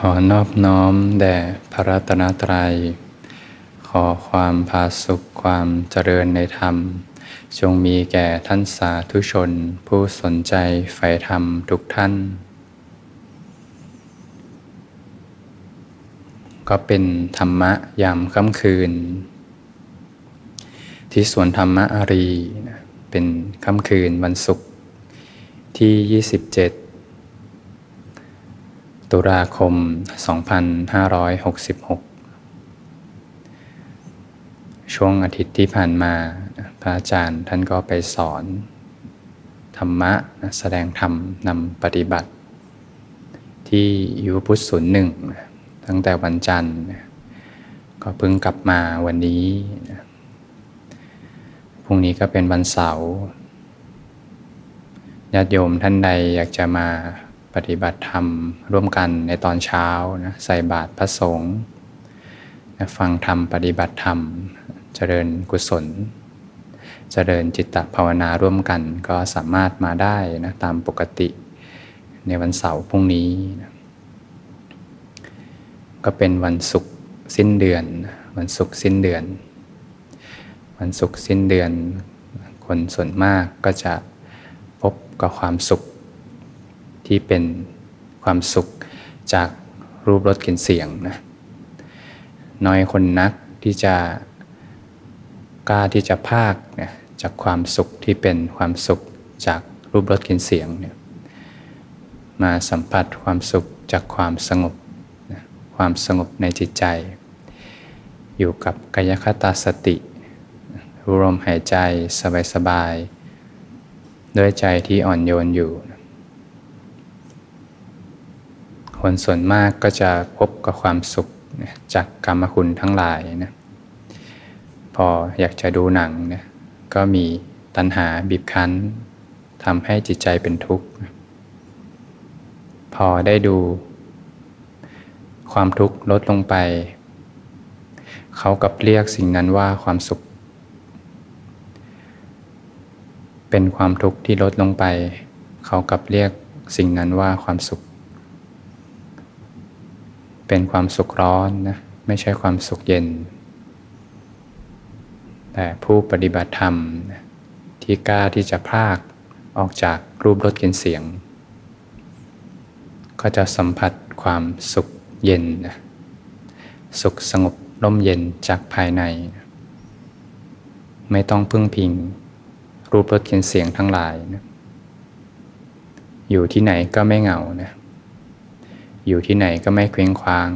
ขอนอบน้อมแด่พระรัตนตรัย ขอความพาสุขความเจริญในธรรม จงมีแก่ท่านสาธุชน ผู้สนใจใฝ่ธรรมทุกท่าน ก็เป็นธรรมะยามค่ำคืน ที่สวนธรรมะอารี เป็นค่ำคืนวันศุกร์ที่ 27 ตุลาคม 2566 ช่วงอาทิตย์ที่ผ่านมา พระอาจารย์ท่านก็ไปสอน ธรรมะแสดงธรรมนำปฏิบัติ ที่ยูพุทธศูนย์หนึ่งตั้งแต่วันจันทร์ ก็เพิ่งกลับมาวันนี้ พรุ่งนี้ก็เป็นวันเสาร์ญาติโยมท่านใดอยากจะมา ปฏิบัติธรรมร่วมกันในตอนเช้านะใส่บาตรพระสงฆ์นะฟังธรรมปฏิบัติธรรม เจริญกุศล เจริญจิตตภาวนาร่วมกันก็สามารถมาได้นะตามปกติในวันเสาร์พรุ่งนี้นะก็เป็นวันศุกร์สิ้นเดือน วันศุกร์สิ้นเดือน วันศุกร์สิ้นเดือน คนส่วนมากก็จะพบกับความสุข ที่เป็นความสุขจากรูปรสกลิ่นเสียงนะน้อยคนนักที่จะกล้าที่จะภาคเนี่ยจากความสุขที่เป็นความสุขจากรูปรสกลิ่นเสียงเนี่ยมาสัมผัสความสุขจากความสงบนะความสงบในจิตใจ อยู่กับกายคตาสติรู้ลมหายใจสบายๆด้วยใจที่อ่อนโยนอยู่ คนส่วนมากก็จะพบกับความสุขจากกรรมคุณทั้งหลายนะพออยากจะดูหนังนี่ยก็มีตัณหาบีบคั้นทำให้จิตใจเป็นทุกข์ พอได้ดู ความทุกข์ลดลงไป เขากับเรียกสิ่งนั้นว่าความสุข เป็นความทุกข์ที่ลดลงไป เขากับเรียกสิ่งนั้นว่าความสุข เป็นความสุขร้อนนะไม่ใช่ความสุขเย็น แต่ผู้ปฏิบัติธรรมที่กล้าที่จะพากออกจากรูปรสกลิ่นเสียง ก็จะสัมผัสความสุขเย็น สุขสงบร่มเย็นจากภายใน ไม่ต้องพึ่งพิง รูปรสกลิ่นเสียงทั้งหลายนะอยู่ที่ไหนก็ไม่เหงานะ อยู่ที่ไหนก็ไม่เคว้งคว้าง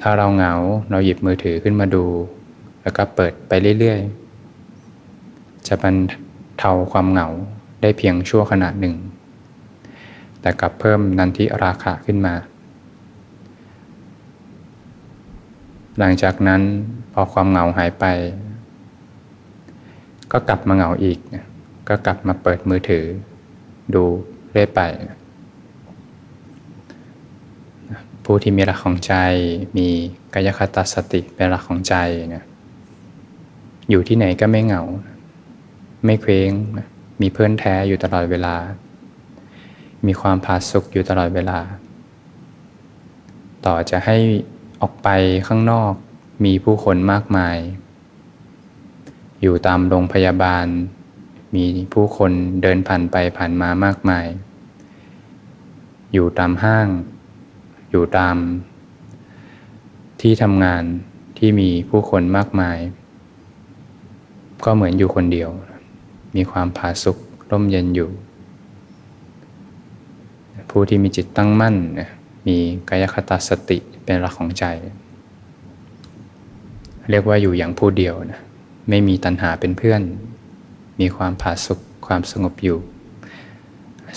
ถ้าเราเหงาเราหยิบมือถือขึ้นมาดู แล้วก็เปิดไปเรื่อยๆ จะบรรเทาความเหงาได้เพียงชั่วขณะหนึ่ง แต่กลับเพิ่มนันทิราคะขึ้นมา หลังจากนั้นพอความเหงาหายไป ก็กลับมาเหงาอีก ก็กลับมาเปิดมือถือ ดูเรื่อยไป ผู้ที่มีหลักของใจ มีกายคตาสติเป็นหลักของใจเนี่ยอยู่ที่ไหนก็ไม่เหงา ไม่เคว้งมีเพื่อนแท้อยู่ตลอดเวลา มีความผาสุกอยู่ตลอดเวลา ต่อจะให้ออกไปข้างนอกมีผู้คนมากมาย อยู่ตามโรงพยาบาล มีผู้คนเดินผ่านไปผ่านมามากมาย อยู่ตามห้าง อยู่ตาม ที่ทำงานที่มีผู้คนมากมาย ก็เหมือนอยู่คนเดียว มีความผาสุกร่มเย็นอยู่ ผู้ที่มีจิตตั้งมั่น มีกายคตาสติเป็นหลักของใจ เรียกว่าอยู่อย่างผู้เดียวนะไม่มีตัณหาเป็นเพื่อน มีความผาสุกความสงบอยู่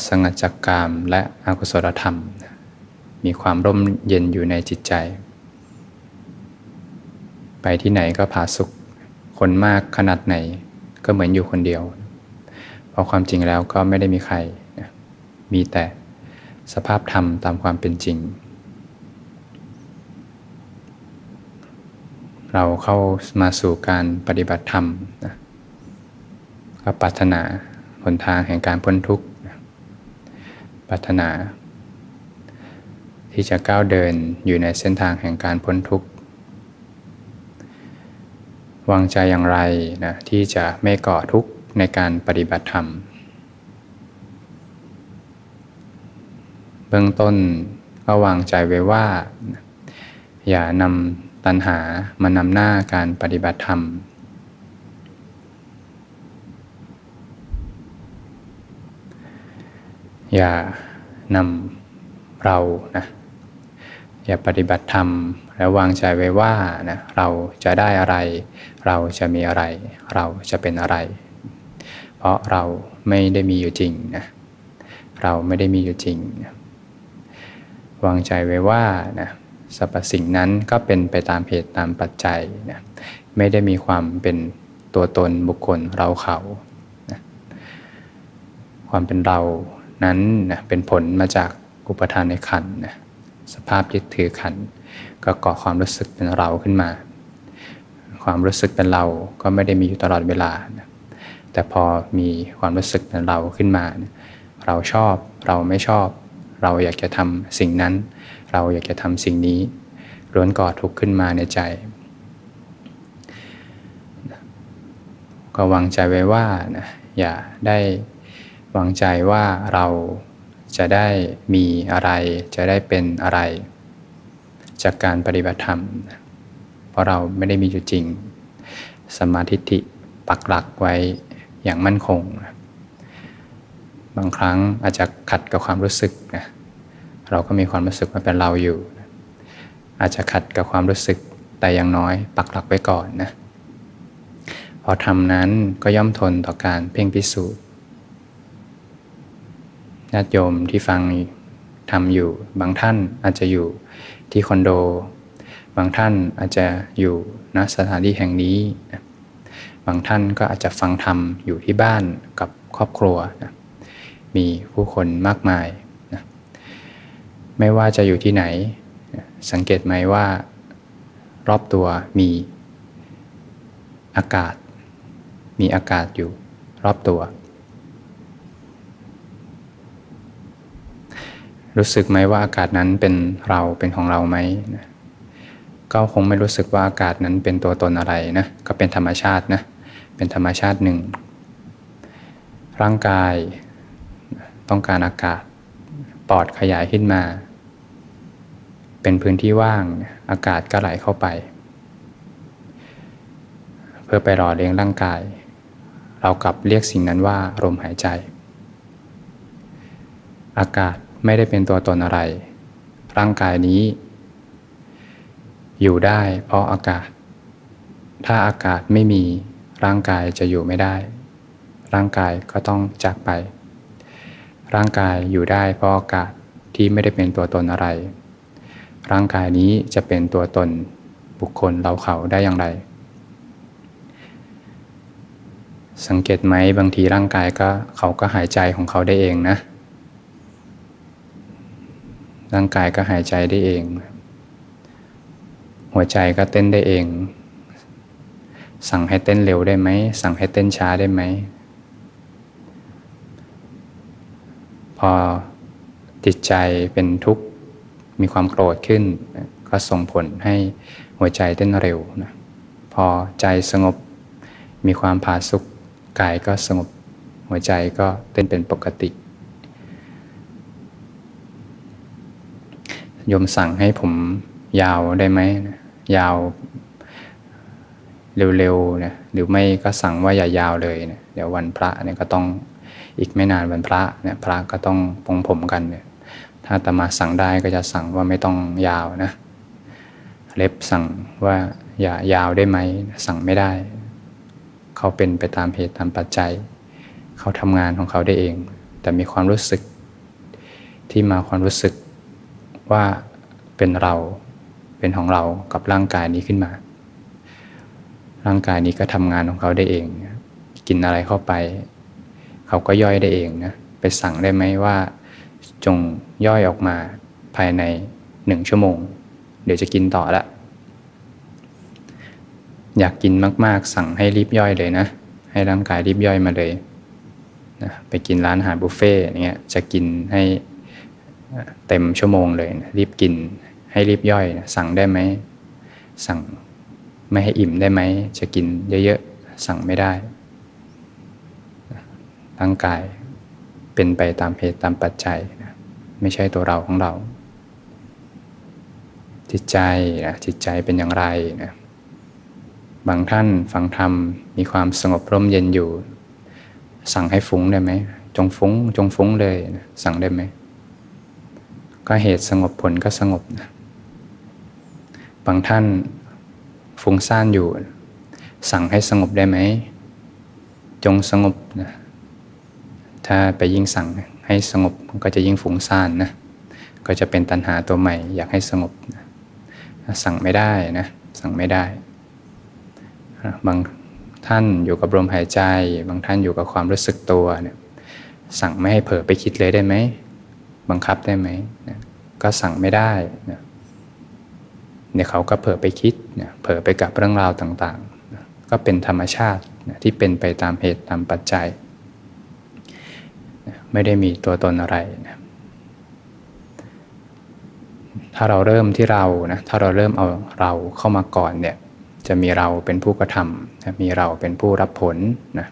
สงัดจากกามและอกุศลธรรม มีความร่มเย็นอยู่ในจิตใจ ไปที่ไหนก็ผาสุขคนมากขนาดไหนก็เหมือนอยู่คนเดียว เพราะความจริงแล้วก็ไม่ได้มีใคร มีแต่สภาพธรรมตามความเป็นจริง เราเข้ามาสู่การปฏิบัติธรรมนะก็ปรารถนาหนทางแห่งการพ้นทุกข์ปรารถนา ที่จะก้าวเดินอยู่ในเส้นทางแห่งการพ้นทุกข์ วางใจอย่างไรนะที่จะไม่ก่อทุกข์ในการปฏิบัติธรรม เบื้องต้นก็วางใจไว้ว่า อย่านำตัณหามานำหน้าการปฏิบัติธรรมอย่านำเรานะ อย่าปฏิบัติธรรม แล้ววางใจไว้ว่านะเราจะได้อะไร เราจะมีอะไร เราจะเป็นอะไร เพราะเราไม่ได้มีอยู่จริงนะเราไม่ได้มีอยู่จริงนะวางใจไว้ว่านะสรรพสิ่งนั้นก็เป็นไปตามเหตุตามปัจจัยนะไม่ได้มีความเป็นตัวตนบุคคลเราเขานะความเป็นเรานั้นนะเป็นผลมาจากอุปทานในขันนะ สภาพยึดถือขัน ก็ก่อความรู้สึกเป็นเราขึ้นมา ความรู้สึกเป็นเราก็ไม่ได้มีอยู่ตลอดเวลา แต่พอมีความรู้สึกเป็นเราขึ้นมา เราชอบเราไม่ชอบ เราอยากจะทำสิ่งนั้น เราอยากจะทำสิ่งนี้ล้วนก่อทุกข์ขึ้นมาในใจ ก็วางใจไว้ว่านะอย่าได้วางใจว่าเรา จะได้มีอะไร จะได้เป็นอะไร จากการปฏิบัติธรรม เพราะเราไม่ได้มีอยู่จริง สมาธิิปักหลักไว้อย่างมั่นคง บางครั้งอาจจะขัดกับความรู้สึกนะเราก็มีความรู้สึกว่าเป็นเราอยู่ อาจจะขัดกับความรู้สึกแต่อย่างน้อยปักหลักไว้ก่อนนะพอทำนั้นก็ย่อมทนต่อการเพ่งพิสูจน์ ญาติโยมที่ฟังทำอยู่ บางท่านอาจจะอยู่ที่คอนโด บางท่านอาจจะอยู่ณสถานที่แห่งนี้บางท่านก็อาจจะฟังธรรมอยู่ที่บ้านกับครอบครัวนะมีผู้คนมากมายนะไม่ว่าจะอยู่ที่ไหน สังเกตไหมว่า รอบตัวมีอากาศ มีอากาศอยู่รอบตัว รู้สึกไหมว่าอากาศนั้นเป็นเราเป็นของเราไหมนะก็คงไม่รู้สึกว่าอากาศนั้นเป็นตัวตนอะไรนะก็เป็นธรรมชาตินะเป็นธรรมชาติหนึ่ง ร่างกายต้องการอากาศปอดขยายขึ้นมา เป็นพื้นที่ว่างอากาศก็ไหลเข้าไป เพื่อไปรอเลี้ยงร่างกาย เรากลับเรียกสิ่งนั้นว่าลมหายใจ อากาศ ไม่ได้เป็นตัวตนอะไร ร่างกายนี้ อยู่ได้เพราะอากาศ ถ้าอากาศไม่มีร่างกายจะอยู่ไม่ได้ ร่างกายก็ต้องจากไป ร่างกายอยู่ได้เพราะอากาศที่ไม่ได้เป็นตัวตนอะไร ร่างกายนี้จะเป็นตัวตนบุคคลเราเขาได้อย่างไร สังเกตไหมบางทีร่างกายก็เขาก็หายใจของเขาได้เองนะ ร่างกายก็หายใจได้เอง หัวใจก็เต้นได้เอง สั่งให้เต้นเร็วได้ไหม สั่งให้เต้นช้าได้ไหม พอจิตใจเป็นทุกข์มีความโกรธขึ้น ก็ส่งผลให้หัวใจเต้นเร็วนะพอใจสงบมีความผาสุกกายก็สงบหัวใจก็เต้นเป็นปกติ โยมสั่งให้ผมยาวได้ไหมยาวเร็วๆนะหรือไม่ก็สั่งว่าอย่ายาวเลยนะเดี๋ยววันพระเนี่ยก็ต้องอีกไม่นานวันพระเนี่ยพระก็ต้องปงผมกันเนี่ยถ้าตมาสั่งได้ก็จะสั่งว่าไม่ต้องยาวนะเล็บสั่งว่าอย่ายาวได้ไหมสั่งไม่ได้ เขาเป็นไปตามเหตุตามปัจจัย เขาทำงานของเขาได้เอง แต่มีความรู้สึกที่มาความรู้สึก ว่าเป็นเราเป็นของเรากับร่างกายนี้ขึ้นมา ร่างกายนี้ก็ทำงานของเขาได้เอง กินอะไรเข้าไป เขาก็ย่อยได้เองนะไปสั่งได้ไหมว่า จงย่อยออกมาภายในหนึ่งชั่วโมง เดี๋ยวจะกินต่อละ อยากกินมากๆ สั่งให้รีบย่อยเลยนะ ให้ร่างกายรีบย่อยมาเลยนะไปกินร้านอาหารบุฟเฟ่อย่างเงี้ยจะกินให้ เต็มชั่วโมงเลยนะรีบกิน ให้รีบย่อยนะสั่งได้ไหม สั่งไม่ให้อิ่มได้ไหม จะกินเยอะๆ สั่งไม่ได้ร่างกายเป็นไปตามเหตุตามปัจจัยนะไม่ใช่ตัวเราของเรา จิตใจนะจิตใจเป็นอย่างไรนะบางท่านฟังธรรมมีความสงบร่มเย็นอยู่ สั่งให้ฟุ้งได้ไหม จงฟุ้งจงฟุ้งเลยนะสั่งได้ไหม ก็เหตุสงบผลก็สงบนะบางท่านฟุ้งซ่านอยู่ สั่งให้สงบได้ไหม จงสงบนะถ้าไปยิ่งสั่งให้สงบก็จะยิ่งฟุ้งซ่านนะก็จะเป็นตัณหาตัวใหม่ อยากให้สงบนะสั่งไม่ได้นะ สั่งไม่ได้ บางท่านอยู่กับลมหายใจ บางท่านอยู่กับความรู้สึกตัวเนี่ย สั่งไม่ให้เผลอไปคิดเลยได้ไหม บังคับได้ไหมนะก็สั่งไม่ได้นะเนี่ยเขาก็เผลอไปคิดนะเผลอไปกับเรื่องราวต่างๆนะก็เป็นธรรมชาตินะที่เป็นไปตามเหตุตามปัจจัยนะไม่ได้มีตัวตนอะไรนะถ้าเราเริ่มที่เรานะถ้าเราเริ่มเอาเราเข้ามาก่อนเนี่ยจะมีเราเป็นผู้กระทำจะมีเราเป็นผู้รับผลนะ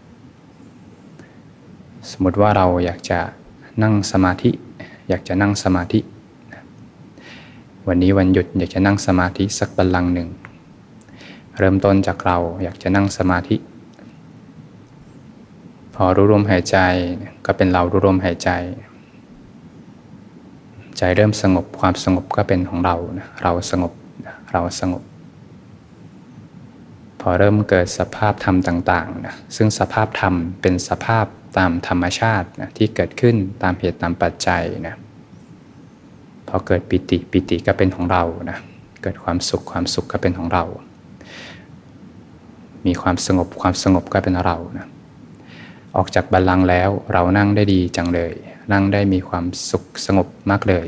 สมมติว่าเราอยากจะนั่งสมาธิ อยากจะนั่งสมาธิ วันนี้วันหยุดอยากจะนั่งสมาธิสักบัลลังหนึ่ง เริ่มต้นจากเราอยากจะนั่งสมาธิ พอรู้ลมหายใจก็เป็นเรารู้ลมหายใจ ใจเริ่มสงบความสงบก็เป็นของเรา เราสงบเราสงบ อเริ่มเกิดสภาพธรรมต่างๆนะซึ่งสภาพธรรมเป็นสภาพตามธรรมชาตินะที่เกิดขึ้นตามเหตุตามปัจจัยนะพอเกิดปิติปิติก็เป็นของเรานะเกิดความสุขความสุขก็เป็นของเรา มีความสงบความสงบก็เป็นเรานะออกจากบัลลังก์แล้วเรานั่งได้ดีจังเลย นั่งได้มีความสุขสงบมากเลย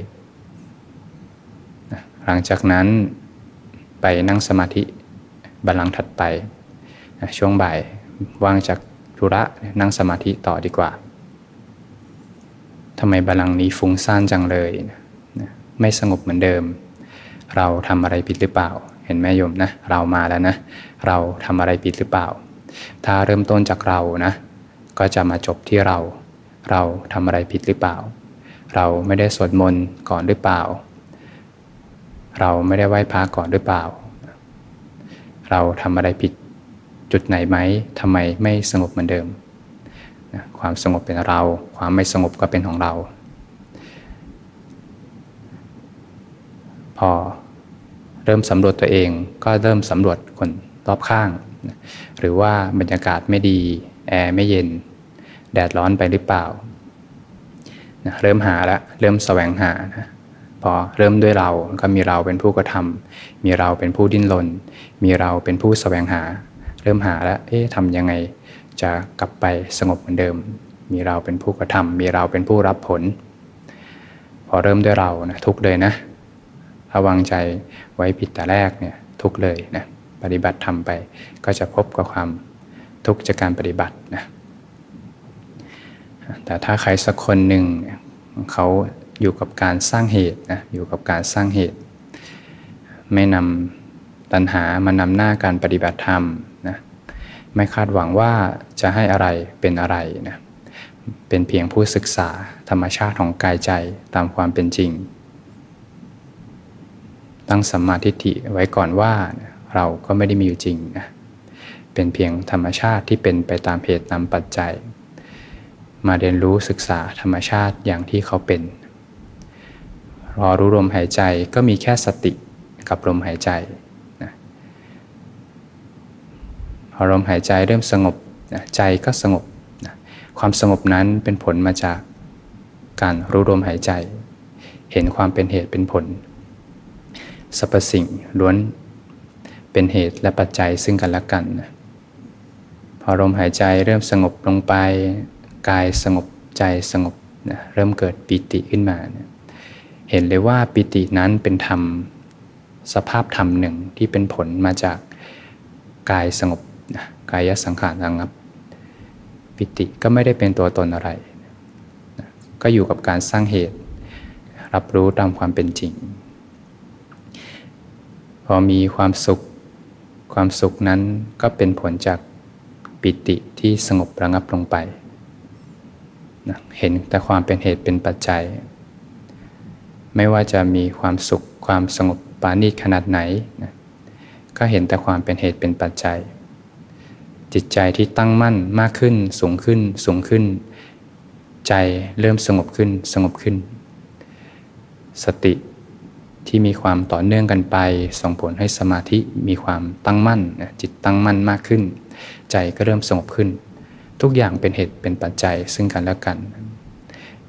นะหลังจากนั้นไปนั่งสมาธิ บัลลังก์ถัดไป ช่วงบ่ายว่างจากธุระนั่งสมาธิต่อดีกว่าทำไมบัลลังก์นี้ฟุ้งซ่านจังเลย ไม่สงบเหมือนเดิม เราทำอะไรผิดหรือเปล่า เห็นไหมโยมนะ เรามาแล้วนะ เราทำอะไรผิดหรือเปล่า ถ้าเริ่มต้นจากเรานะ ก็จะมาจบที่เรา เราทำอะไรผิดหรือเปล่า เราไม่ได้สวดมนต์ก่อนหรือเปล่า เราไม่ได้ไหว้พระก่อนหรือเปล่า เราทำอะไรผิดจุดไหนไหมทำไมไม่สงบเหมือนเดิมความสงบเป็นเรา ความไม่สงบก็เป็นของเรา พอเริ่มสำรวจตัวเองก็เริ่มสำรวจคนรอบข้างหรือว่าบรรยากาศไม่ดี แอร์ไม่เย็น แดดร้อนไปหรือเปล่าเริ่มหาล้วเริ่มแสวงหานะ พอเริ่มด้วยเราก็มีเราเป็นผู้กระทำมีเราเป็นผู้ดิ้นรน มีเราเป็นผู้แสวงหา เริ่มหาแล้วเอ๊ะทำยังไง จะกลับไปสงบเหมือนเดิม มีเราเป็นผู้กระทำมีเราเป็นผู้รับผล พอเริ่มด้วยเรานะทุกเลยนะถ้าวางใจไว้ผิดแต่แรกเนี่ยทุกเลยนะปฏิบัติทำไป ก็จะพบกับความทุกข์จากการปฏิบัตินะแต่ถ้าใครสักคนหนึ่งเขา อยู่กับการสร้างเหตุนะอยู่กับการสร้างเหตุ ไม่นำตัณหามานำหน้าการปฏิบัติธรรมนะไม่คาดหวังว่าจะให้อะไรเป็นอะไรนะเป็นเพียงผู้ศึกษาธรรมชาติของกายใจตามความเป็นจริง ตั้งสัมมาทิฏฐิไว้ก่อนว่าเราก็ไม่ได้มีอยู่จริงนะเป็นเพียงธรรมชาติที่เป็นไปตามเหตุตามปัจจัย มาเรียนรู้ศึกษาธรรมชาติอย่างที่เขาเป็น รอรู้ลมหายใจก็มีแค่สติกับลมหายใจนะพอลมหายใจเริ่มสงบนะใจก็สงบนะความสงบนั้นเป็นผลมาจากการรู้ลมหายใจ เห็นความเป็นเหตุเป็นผลสรรพสิ่งล้วนเป็นเหตุและปัจจัยซึ่งกันและกันนะพอลมหายใจเริ่มสงบลงไป กายสงบใจสงบนะเริ่มเกิดปิติขึ้นมานะ เห็นเลยว่าปิตินั้นเป็นธรรม สภาพธรรมหนึ่งที่เป็นผลมาจากกายสงบกายสังขารระงับ ปิติก็ไม่ได้เป็นตัวตนอะไร ก็อยู่กับการสร้างเหตุ รับรู้ตามความเป็นจริง พอมีความสุขความสุขนั้นก็เป็นผลจากปิติที่สงบระงับลงไปนะเห็นแต่ความเป็นเหตุเป็นปัจจัย ไม่ว่าจะมีความสุขความสงบปานีขนาดไหนนะก็เห็นแต่ความเป็นเหตุเป็นปัจจัย จิตใจที่ตั้งมั่นมากขึ้นสูงขึ้นสูงขึ้น ใจเริ่มสงบขึ้นสงบขึ้น สติที่มีความต่อเนื่องกันไป ส่งผลให้สมาธิมีความตั้งมั่นจิตตั้งมั่นมากขึ้น ใจก็เริ่มสงบขึ้น ทุกอย่างเป็นเหตุเป็นปัจจัยซึ่งกันและกัน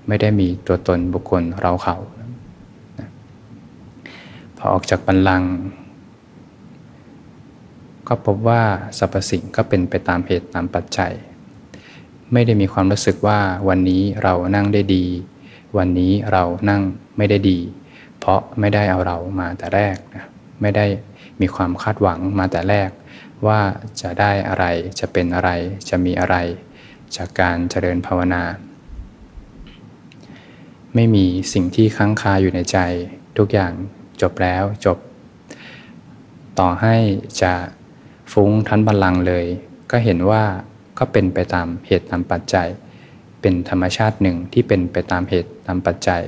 ไม่ได้มีตัวตนบุคคลเราเขา พอออกจากบัลลังก์ก็พบว่าสรรพสิ่งก็เป็นไปตามเหตุตามปัจจัย ไม่ได้มีความรู้สึกว่าวันนี้เรานั่งได้ดี วันนี้เรานั่งไม่ได้ดี เพราะไม่ได้เอาเรามาแต่แรกนะไม่ได้มีความคาดหวังมาแต่แรก ว่าจะได้อะไรจะเป็นอะไรจะมีอะไร จากการเจริญภาวนา ไม่มีสิ่งที่ค้างคาอยู่ในใจทุกอย่าง จบแล้วจบ ต่อให้จะฟุ้งทันบัลลังเลย ก็เห็นว่าก็เป็นไปตามเหตุตามปัจจัย เป็นธรรมชาติหนึ่งที่เป็นไปตามเหตุตามปัจจัย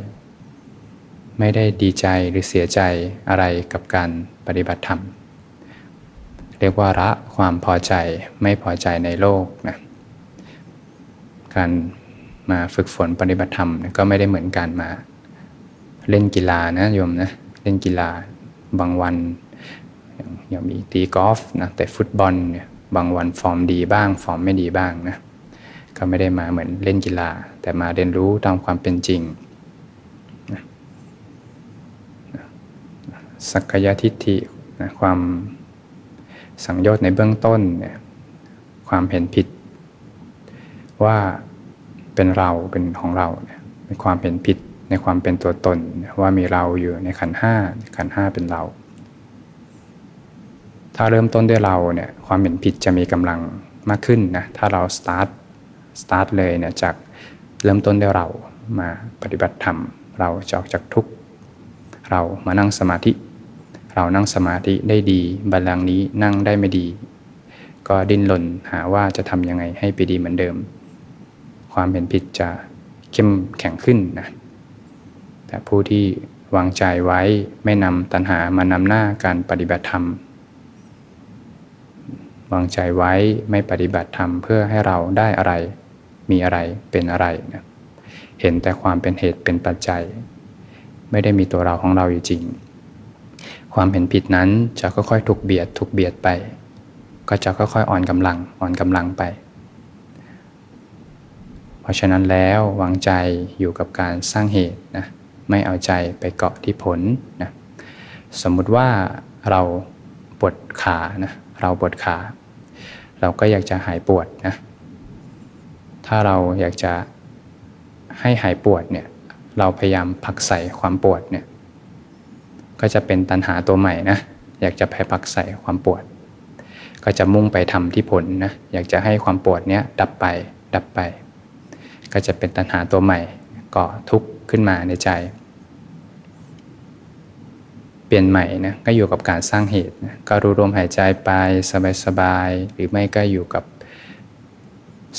ไม่ได้ดีใจหรือเสียใจอะไรกับการปฏิบัติธรรม เรียกว่าละความพอใจไม่พอใจในโลกนะการมาฝึกฝนปฏิบัติธรรมก็ไม่ได้เหมือนการมาเล่นกีฬานะโยมนะ เล่นกีฬาบางวันอย่างมีตีกอล์ฟนะแต่ฟุตบอลเนี่ยบางวันฟอร์มดีบ้าง ฟอร์มไม่ดีบ้างนะก็ไม่ได้มาเหมือนเล่นกีฬา แต่มาเรียนรู้ตามความเป็นจริงนะสักยทิฏฐินะความสังโยชน์ในเบื้องต้นเนี่ยความเห็นผิด ว่าเป็นเราเป็นของเราเนี่ยเป็นความเห็นผิด ในความเป็นตัวตนว่ามีเราอยู่ในขันห้าขันห้าเป็นเรา ถ้าเริ่มต้นด้วยเราเนี่ยความเห็นผิดจะมีกำลังมากขึ้นนะถ้าเราสตาร์ทสตาร์ทเลยเนี่ยจากเริ่มต้นด้วยเรามาปฏิบัติธรรม เราจะออกจากทุกข์เรามานั่งสมาธิ เรานั่งสมาธิได้ดีบัลลังนี้นั่งได้ไม่ดี ก็ดิ้นรนหาว่าจะทำยังไงให้ไปดีเหมือนเดิม ความเห็นผิดจะเข้มแข็งขึ้นนะ แต่ผู้ที่วางใจไว้ไม่นำตัณหามานำหน้าการปฏิบัติธรรม วางใจไว้ไม่ปฏิบัติธรรมเพื่อให้เราได้อะไร มีอะไรเป็นอะไรนะเห็นแต่ความเป็นเหตุเป็นปัจจัย ไม่ได้มีตัวเราของเราอยู่จริง ความเห็นผิดนั้นจะค่อยๆถูกเบียดถูกเบียดไป ก็จะค่อยๆอ่อนกำลังอ่อนกำลังไป เพราะฉะนั้นแล้ววางใจอยู่กับการสร้างเหตุนะ ไม่เอาใจไปเกาะที่ผลนะสมมุติว่าเราปวดขานะเราปวดขา เราก็อยากจะหายปวดนะถ้าเราอยากจะให้หายปวดเนี่ยเราพยายามผักใส่ความปวดเนี่ยก็จะเป็นตันหาตัวใหม่นะอยากจะไปผักใส่ความปวด ก็จะมุ่งไปทำที่ผลนะอยากจะให้ความปวดเนี้ยดับไปดับไป ก็จะเป็นตันหาตัวใหม่ก่อทุกข์ขึ้นมาในใจ เปลี่ยนใหม่นะก็อยู่กับการสร้างเหตุนะก็รู้ลมหายใจไปสบายๆหรือไม่ก็อยู่กับ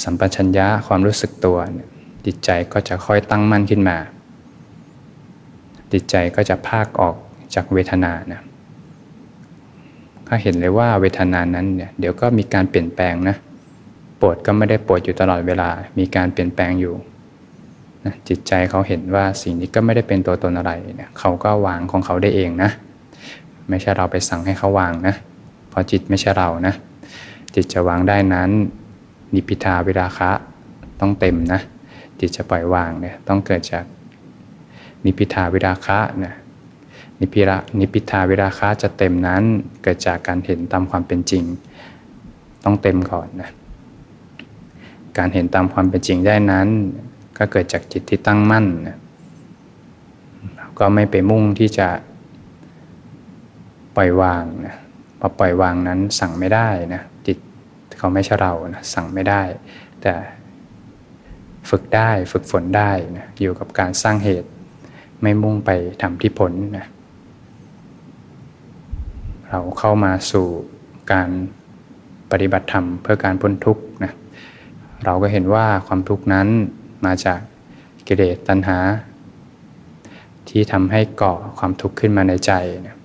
สัมปชัญญะความรู้สึกตัวเนี่ยจิตใจก็จะค่อยตั้งมั่นขึ้นมา จิตใจก็จะภาคออกจากเวทนานะก็เห็นเลยว่าเวทนานั้นเนี่ยเดี๋ยวก็มีการเปลี่ยนแปลงนะปวดก็ไม่ได้ปวดอยู่ตลอดเวลา มีการเปลี่ยนแปลงอยู่ นะจิตใจเขาเห็นว่าสิ่งนี้ก็ไม่ได้เป็นตัวตนอะไรเนี่ยเขาก็วางของเขาได้เองนะ ไม่ใช่เราไปสั่งให้เขาวางนะเพราะจิตไม่ใช่เรานะ จิตจะวางได้นั้นนิพิทาวิราคะต้องเต็มนะ จิตจะปล่อยวางเนี่ยต้องเกิดจากนิพิทาวิราคะนะนิพิระนิพิทาวิราคะจะเต็มนั้นเกิดจากการเห็นตามความเป็นจริง ต้องเต็มก่อนนะการเห็นตามความเป็นจริงได้นั้น ก็เกิดจากจิตที่ตั้งมั่นนะก็ไม่ไปมุ่งที่จะปล่อยวางนะพอปล่อยวางนั้นสั่งไม่ได้นะจิตเขาไม่ใช่เรานะสั่งไม่ได้ แต่ฝึกได้ฝึกฝนได้นะอยู่กับการสร้างเหตุ ไม่มุ่งไปทำที่ผลนะเราเข้ามาสู่การปฏิบัติธรรมเพื่อการพ้นทุกข์นะเราก็เห็นว่าความทุกข์นั้น มาจากกิเลสตัณหา ที่ทำให้ก่อความทุกข์ขึ้นมาในใจนะ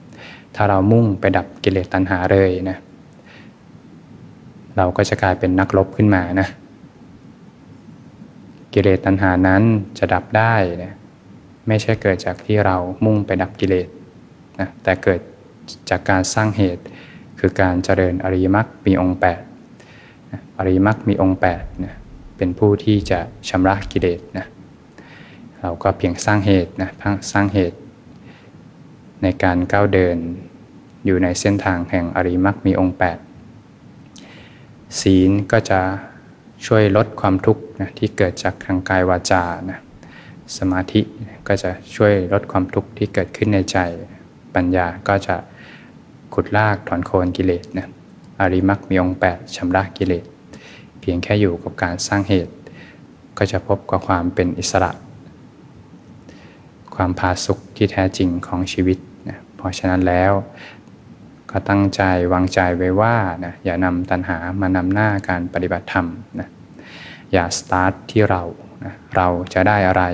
ถ้าเรามุ่งไปดับกิเลสตัณหาเลยนะเราก็จะกลายเป็นนักลบขึ้นมานะกิเลสตัณหานั้นจะดับได้นะไม่ใช่เกิดจากที่เรามุ่งไปดับกิเลสนะแต่เกิดจากการสร้างเหตุคือการเจริญอริยมรรคมีองค์8อริยมรรคมีองค์8นะ เป็นผู้ที่จะชำระกิเลสนะเราก็เพียงสร้างเหตุนะสร้างเหตุ ในการก้าวเดินอยู่ในเส้นทางแห่งอริมักมีองค์ 8 ศีลก็จะช่วยลดความทุกข์นะที่เกิดจากทางกายวาจานะสมาธิก็จะช่วยลดความทุกข์ที่เกิดขึ้นในใจ ปัญญาก็จะขุดลากถอนโคนกิเลสนะอริมักมีองค์ 8ชำระกิเลส พียงแค่อยู่กับการสร้างเหตุ ก็จะพบกับความเป็นอิสระ ความพาสุขที่แท้จริงของชีวิตนะเพราะฉะนั้นแล้วก็ตั้งใจวางใจไว้ว่านะอย่านำตัณหามานำหน้าการปฏิบัติธรรมนะอย่าสตาร์ทที่เรานะเราจะได้อะไร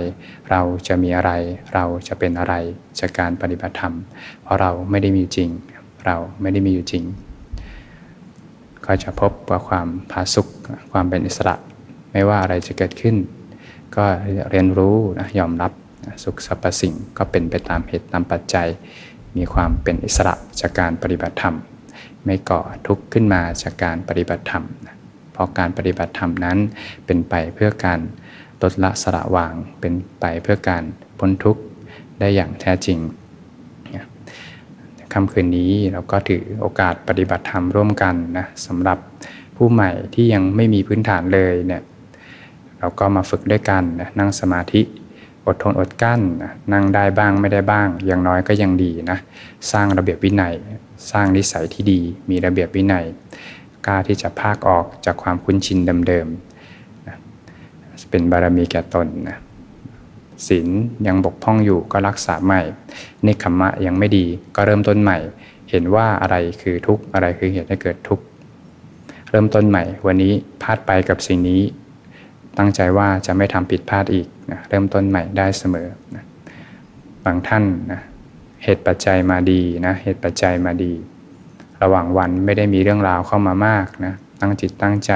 เราจะมีอะไร เราจะเป็นอะไรจากการปฏิบัติธรรม เพราะเราไม่ได้มีจริง เราไม่ได้มีอยู่จริง ก็จะพบกับความผาสุกความเป็นอิสระ ไม่ว่าอะไรจะเกิดขึ้น ก็เรียนรู้นะยอมรับสุขสรรพสิ่งก็เป็นไปตามเหตุตามปัจจัย มีความเป็นอิสระจากการปฏิบัติธรรม ไม่ก่อทุกข์ขึ้นมาจากการปฏิบัติธรรม เพราะการปฏิบัติธรรมนั้นเป็นไปเพื่อการลดละสละวาง เป็นไปเพื่อการพ้นทุกข์ได้อย่างแท้จริง ค่ำคืนนี้เราก็ถือโอกาสปฏิบัติธรรมร่วมกันนะสำหรับผู้ใหม่ที่ยังไม่มีพื้นฐานเลยเนี่ยเราก็มาฝึกด้วยกันนะนั่งสมาธิอดทนอดกั้นนั่งได้บ้างไม่ได้บ้าง อย่างน้อยก็ยังดีนะสร้างระเบียบวินัย สร้างนิสัยที่ดี มีระเบียบวินัยกล้าที่จะพากออกจากความคุ้นชินเดิมๆนะเป็นบารมีแก่ตนนะ ศีลยังบกพร่องอยู่ก็รักษาใหม่เนคขมะยังไม่ดีก็เริ่มต้นใหม่ เห็นว่าอะไรคือทุกข์อะไรคือเหตุให้เกิดทุกข์เริ่มต้นใหม่ วันนี้พลาดไปกับสิ่งนี้ ตั้งใจว่าจะไม่ทำผิดพลาดอีกนะเริ่มต้นใหม่ได้เสมอนะบางท่านนะเหตุปัจจัยมาดีนะเหตุปัจจัยมาดี ระหว่างวันไม่ได้มีเรื่องราวเข้ามามากนะตั้งจิตตั้งใจ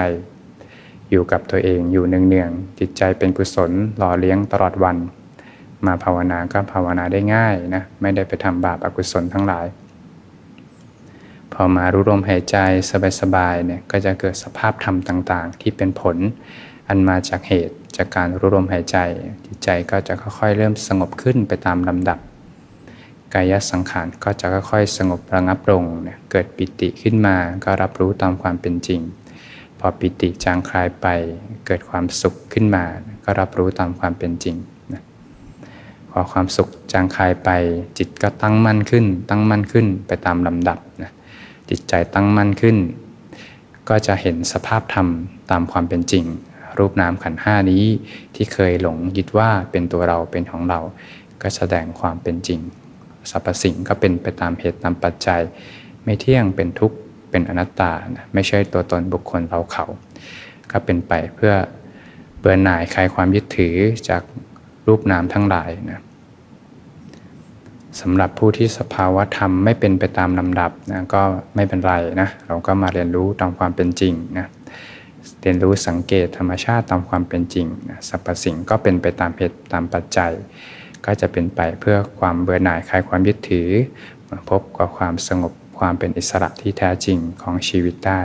อยู่กับตัวเองอยู่เนืองๆจิตใจเป็นกุศลหล่อเลี้ยงตลอดวัน มาภาวนาก็ภาวนาได้ง่ายนะไม่ได้ไปทำบาปอกุศลทั้งหลาย พอมารู้ลมหายใจสบายๆเนี่ยก็จะเกิดสภาพธรรมต่างๆ ที่เป็นผล อันมาจากเหตุจากการรู้ลมหายใจ จิตใจก็จะค่อยๆเริ่มสงบขึ้นไปตามลำดับกายสังขารก็จะค่อยๆสงบระงับลงเเกิดปิติขึ้นมาก็รับรู้ตามความเป็นจริง พอปิติจางคลายไปเกิดความสุขขึ้นมา ก็รับรู้ตามความเป็นจริงนะพอความสุขจางคลายไป จิตก็ตั้งมั่นขึ้น ตั้งมั่นขึ้นไปตามลำดับนะจิตใจตั้งมั่นขึ้น ก็จะเห็นสภาพธรรมตามความเป็นจริง รูปนามขันห้านี้ที่เคยหลงยึดว่าเป็นตัวเราเป็นของเรา ก็แสดงความเป็นจริงสรรพสิ่งก็เป็นไปตามเหตุตามปัจจัย ไม่เที่ยงเป็นทุกข์ เป็นอนัตตา ไม่ใช่ตัวตนบุคคลเราเขา ก็เป็นไปเพื่อเบื่อหน่ายคลายความยึดถือจากรูปนามทั้งหลายนะสำหรับผู้ที่สภาวะธรรมไม่เป็นไปตามลำดับนะก็ไม่เป็นไรนะเราก็มาเรียนรู้ตามความเป็นจริงนะเรียนรู้สังเกตธรรมชาติตามความเป็นจริงนะสรรพสิ่งก็เป็นไปตามเหตุตามปัจจัย ก็จะเป็นไปเพื่อความเบื่อหน่ายคลายความยึดถือพบกับความสงบ ความเป็นอิสระที่แท้จริงของชีวิตได้